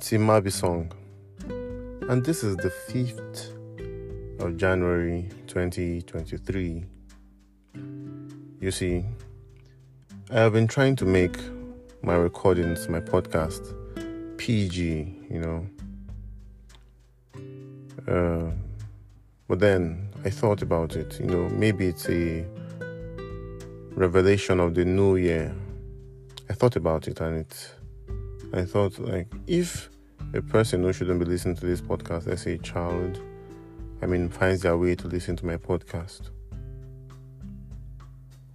It's Imabi song, and this is the 5th of January 2023. You see, I have been trying to make my recordings, my podcast, PG, you know. Uh, but then I thought about it, you know, maybe it's a revelation of the new year. I thought about it and it I thought like if a person who shouldn't be listening to this podcast, let's say a child, I mean finds their way to listen to my podcast,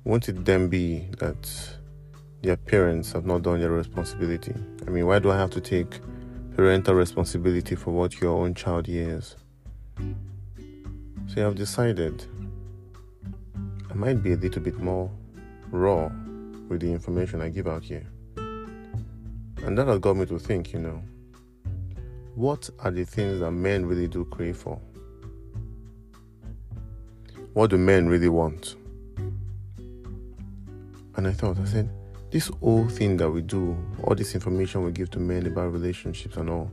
won't it then be that their parents have not done their responsibility? I mean, why do I have to take parental responsibility for what your own child hears? So I've decided I might be a little bit more raw with the information I give out here. And that has got me to think, you know, what are the things that men really do crave for? What do men really want? And I thought, I said, this whole thing that we do, all this information we give to men about relationships and all,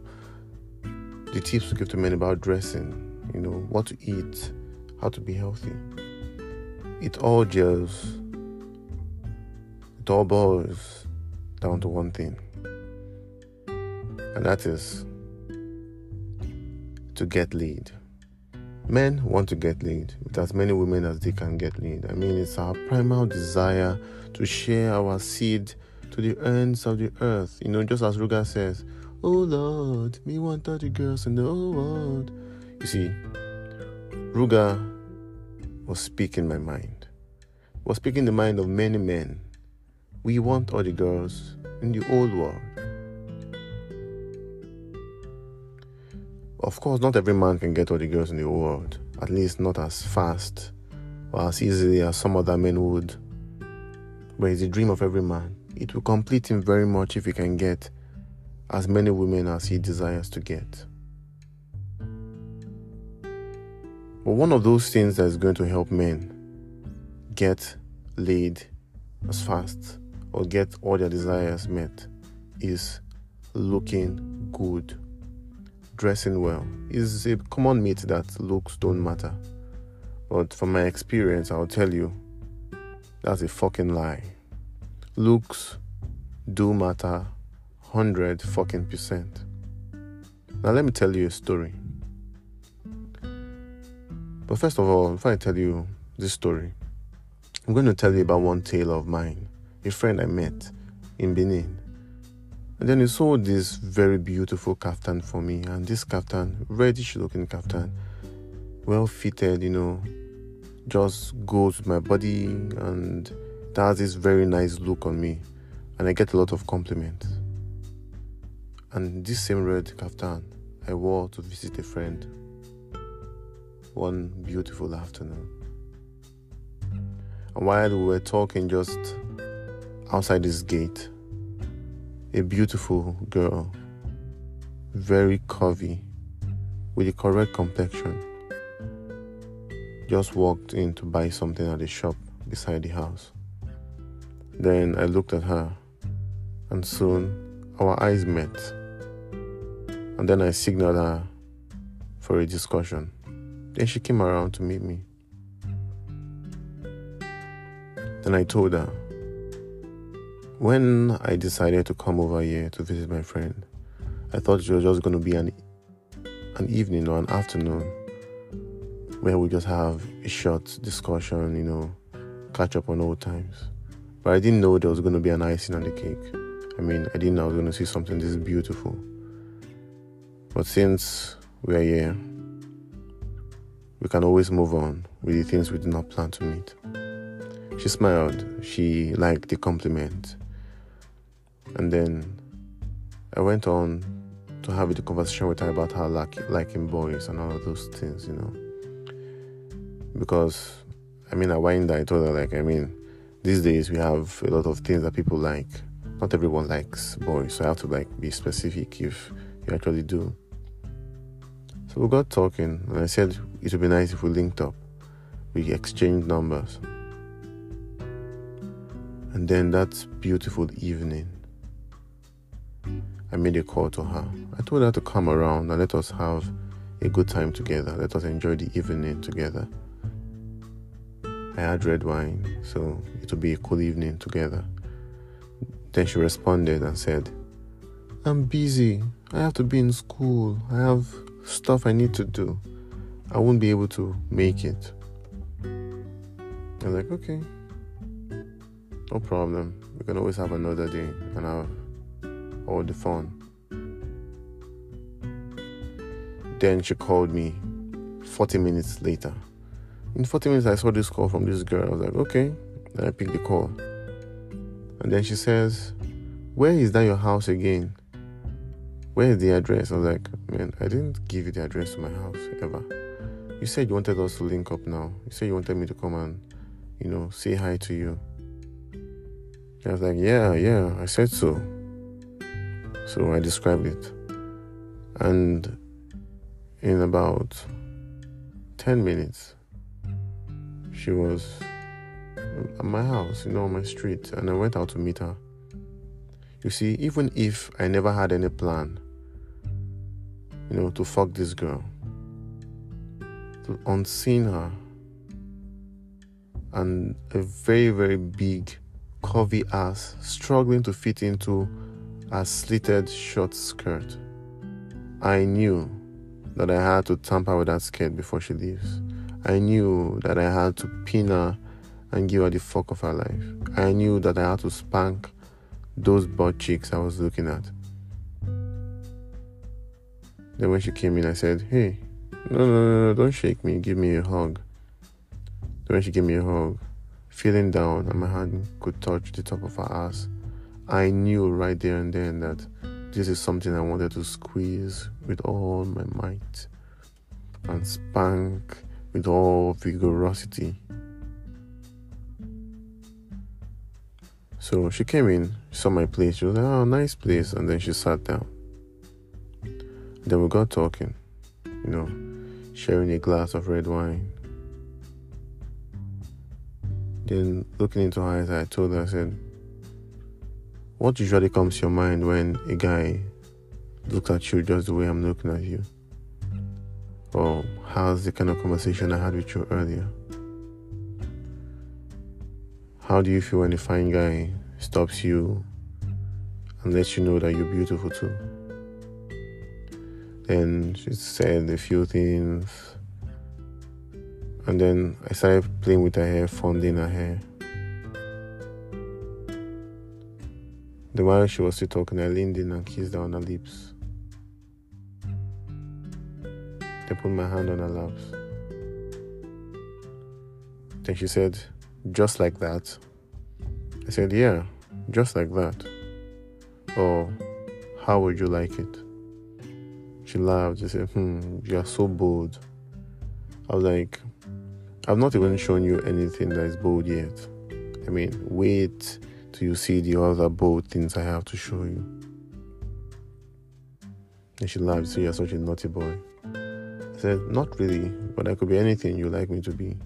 the tips we give to men about dressing, you know, what to eat, how to be healthy, it all just, it all boils down to one thing and that is to get laid. Men want to get laid with as many women as they can get laid. I mean, it's our primal desire to share our seed to the ends of the earth. You know, just as Ruga says, Oh Lord, me want 30 girls in the whole world. You see, Ruga was speaking my mind, was speaking the mind of many men. We want all the girls in the old world. Of course, not every man can get all the girls in the world, at least not as fast or as easily as some other men would. But it's a dream of every man. It will complete him very much if he can get as many women as he desires to get. But one of those things that is going to help men get laid as fast or get all their desires met is looking good dressing well. is a common myth that looks don't matter. But from my experience, I'll tell you that's a fucking lie. Looks do matter 100 fucking percent. Now, let me tell you a story. But first of all, before I tell you this story, I'm going to tell you about one tale of mine, a friend I met in Benin. And then he sold this very beautiful kaftan for me. And this kaftan, reddish looking kaftan, well fitted, you know, just goes with my body and has this very nice look on me. And I get a lot of compliments. And this same red kaftan I wore to visit a friend one beautiful afternoon. And while we were talking just outside this gate, a beautiful girl, very curvy, with the correct complexion, just walked in to buy something at the shop beside the house. Then I looked at her, and soon our eyes met. And then I signaled her for a discussion. Then she came around to meet me. Then I told her when I decided to come over here to visit my friend, I thought it was just going to be an an evening or an afternoon where we just have a short discussion, you know, catch up on old times. But I didn't know there was going to be an icing on the cake. I mean, I didn't know I was going to see something this beautiful. But since we are here, we can always move on with the things we did not plan to meet. She smiled. She liked the compliment. And then I went on to have a conversation with her about her like, liking boys and all of those things, you know. Because, I mean, I whined I told her, like, I mean, these days we have a lot of things that people like. Not everyone likes boys, so I have to, like, be specific if you actually do. So we got talking, and I said it would be nice if we linked up. We exchanged numbers. And then that beautiful evening, I made a call to her. I told her to come around and let us have a good time together. Let us enjoy the evening together. I had red wine, so it would be a cool evening together. Then she responded and said, I'm busy. I have to be in school. I have stuff I need to do. I won't be able to make it. I was like, okay, no problem. We can always have another day and have all the phone. Then she called me 40 minutes later. In 40 minutes, I saw this call from this girl. I was like, okay. Then I picked the call. And then she says, Where is that your house again? Where is the address? I was like, Man, I didn't give you the address to my house ever. You said you wanted us to link up now. You said you wanted me to come and, you know, say hi to you. I was like, Yeah, yeah, I said so. So I described it. And in about 10 minutes, she was at my house, you know, on my street, and I went out to meet her. You see, even if I never had any plan, you know, to fuck this girl, to unseen her, and a very, very big, curvy ass struggling to fit into a slitted short skirt, I knew that I had to tamper with that skirt before she leaves. I knew that I had to pin her and give her the fuck of her life. I knew that I had to spank those butt cheeks I was looking at. Then when she came in, I said, Hey, no, no, no, no, don't shake me, give me a hug. Then when she gave me a hug, feeling down and my hand could touch the top of her ass, I knew right there and then that this is something I wanted to squeeze with all my might and spank with all vigorosity. So she came in, saw my place. She was like, "Oh, nice place," and then she sat down. Then we got talking, you know, sharing a glass of red wine. Then looking into her eyes, I told her, I said, "What usually comes to your mind when a guy looks at you just the way I'm looking at you?" Or how's the kind of conversation I had with you earlier? How do you feel when a fine guy stops you and lets you know that you're beautiful too? Then she said a few things. And then I started playing with her hair, fondling her hair. The while she was still talking, I leaned in and kissed her on her lips. I put my hand on her laps. Then she said, just like that? I said, Yeah, just like that. Oh, how would you like it? She laughed. She said, Hmm, you are so bold. I was like, I've not even shown you anything that is bold yet. I mean, wait till you see the other bold things I have to show you. And she laughed. So you're such a naughty boy. I said, Not really, but I could be anything you like me to be.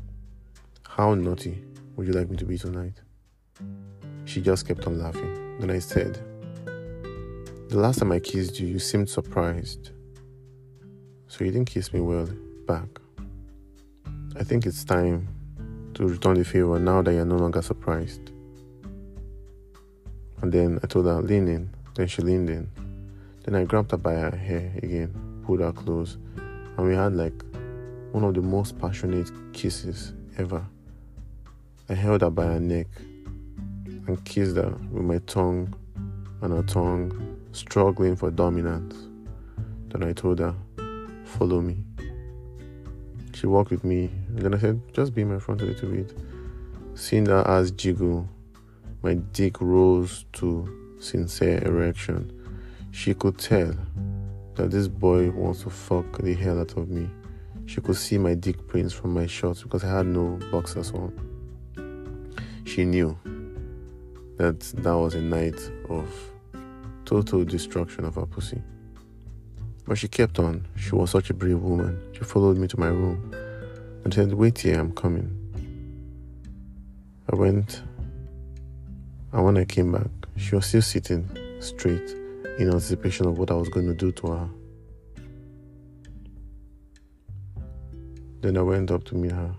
How naughty? would you like me to be tonight? She just kept on laughing. Then I said, The last time I kissed you, you seemed surprised. So you didn't kiss me well back. I think it's time to return the favor now that you're no longer surprised. And then I told her, lean in. Then she leaned in. Then I grabbed her by her hair again, pulled her close, and we had like one of the most passionate kisses ever. I held her by her neck and kissed her with my tongue and her tongue, struggling for dominance. Then I told her, Follow me. She walked with me, and then I said, Just be my front a little bit. Seeing her as jiggle, my dick rose to sincere erection. She could tell that this boy wants to fuck the hell out of me. She could see my dick prints from my shorts because I had no boxers on she knew that that was a night of total destruction of her pussy. But she kept on. She was such a brave woman. She followed me to my room and said, Wait here, I'm coming. I went, and when I came back, she was still sitting straight, in anticipation of what I was going to do to her. Then I went up to meet her,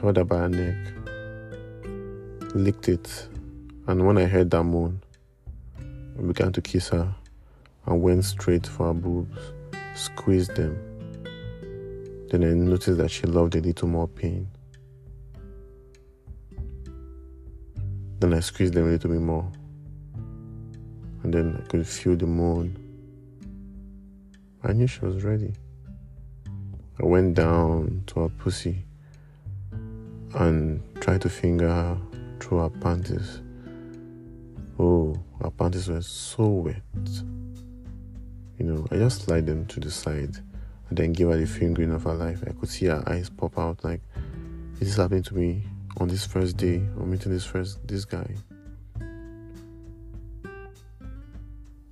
held her by her neck, licked it, and when I heard that moan, I began to kiss her and went straight for her boobs, squeezed them. Then I noticed that she loved a little more pain. Then I squeezed them a little bit more. And then I could feel the moan. I knew she was ready. I went down to her pussy and tried to finger her through her panties. Oh, her panties were so wet. You know, I just slid them to the side and then gave her the fingering of her life. I could see her eyes pop out like, is this happening to me on this first day of meeting this first this guy?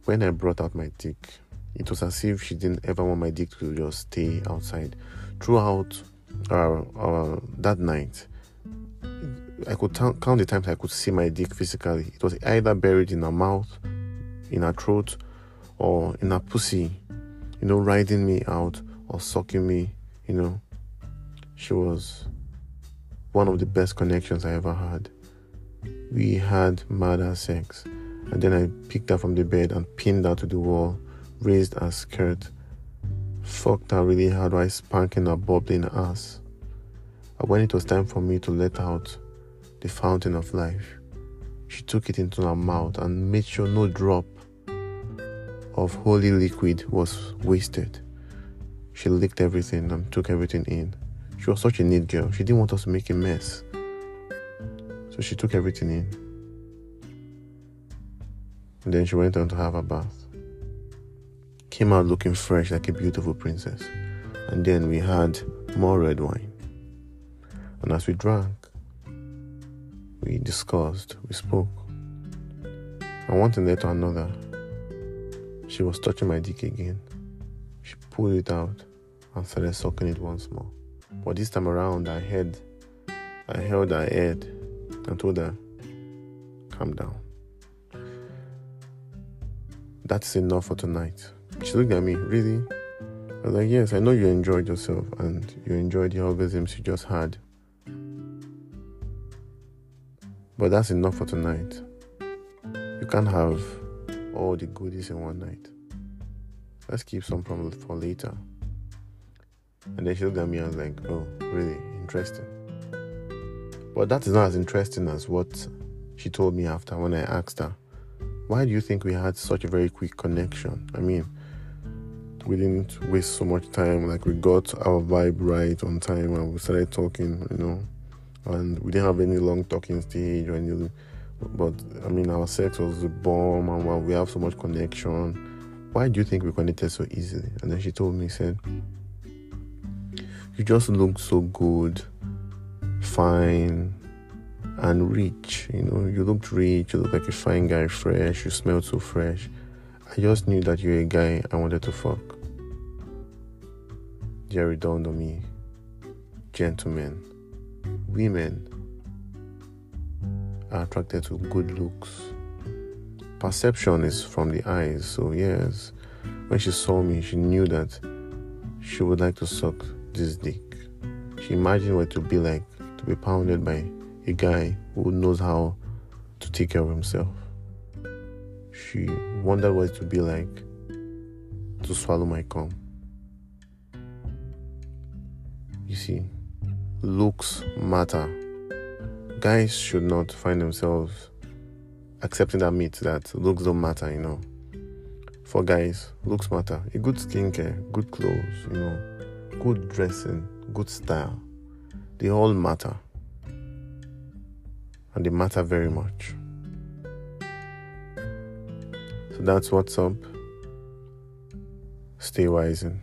When I brought out my dick, it was as if she didn't ever want my dick to just stay outside. Throughout our, our that night, I could t- count the times I could see my dick physically. It was either buried in her mouth, in her throat, or in her pussy, you know, riding me out or sucking me, you know. She was one of the best connections I ever had. We had murder sex, and then I picked her from the bed and pinned her to the wall raised her skirt, fucked her really hard while spanking her bubbling ass. And when it was time for me to let out the fountain of life, she took it into her mouth and made sure no drop of holy liquid was wasted. She licked everything and took everything in. She was such a neat girl. She didn't want us to make a mess. So she took everything in. And then she went on to have a bath came out looking fresh like a beautiful princess. And then we had more red wine. And as we drank, we discussed, we spoke. And one thing led to another. She was touching my dick again. She pulled it out and started sucking it once more. But this time around, I had, I held her head and told her, "Calm down. That's enough for tonight." She looked at me, really? I was like, yes, I know you enjoyed yourself and you enjoyed the orgasms you just had. But that's enough for tonight. You can't have all the goodies in one night. Let's keep some for later. And then she looked at me and was like, oh, really? Interesting. But that is not as interesting as what she told me after when I asked her, why do you think we had such a very quick connection? I mean, we didn't waste so much time. Like we got our vibe right on time and we started talking, you know. And we didn't have any long talking stage or anything. but I mean our sex was a bomb and we have so much connection, why do you think we connected so easily? And then she told me, said, You just look so good, fine, and rich. You know, you looked rich, you look like a fine guy, fresh, you smelled so fresh. I just knew that you're a guy I wanted to fuck. Jerry dawned on me. Gentlemen, women are attracted to good looks. Perception is from the eyes, so yes, when she saw me, she knew that she would like to suck this dick. She imagined what it would be like to be pounded by a guy who knows how to take care of himself. She wondered what it would be like to swallow my cum. You see, looks matter. Guys should not find themselves accepting that myth that looks don't matter, you know. For guys, looks matter. A good skincare, good clothes, you know, good dressing, good style. They all matter. And they matter very much. So that's what's up. Stay wise and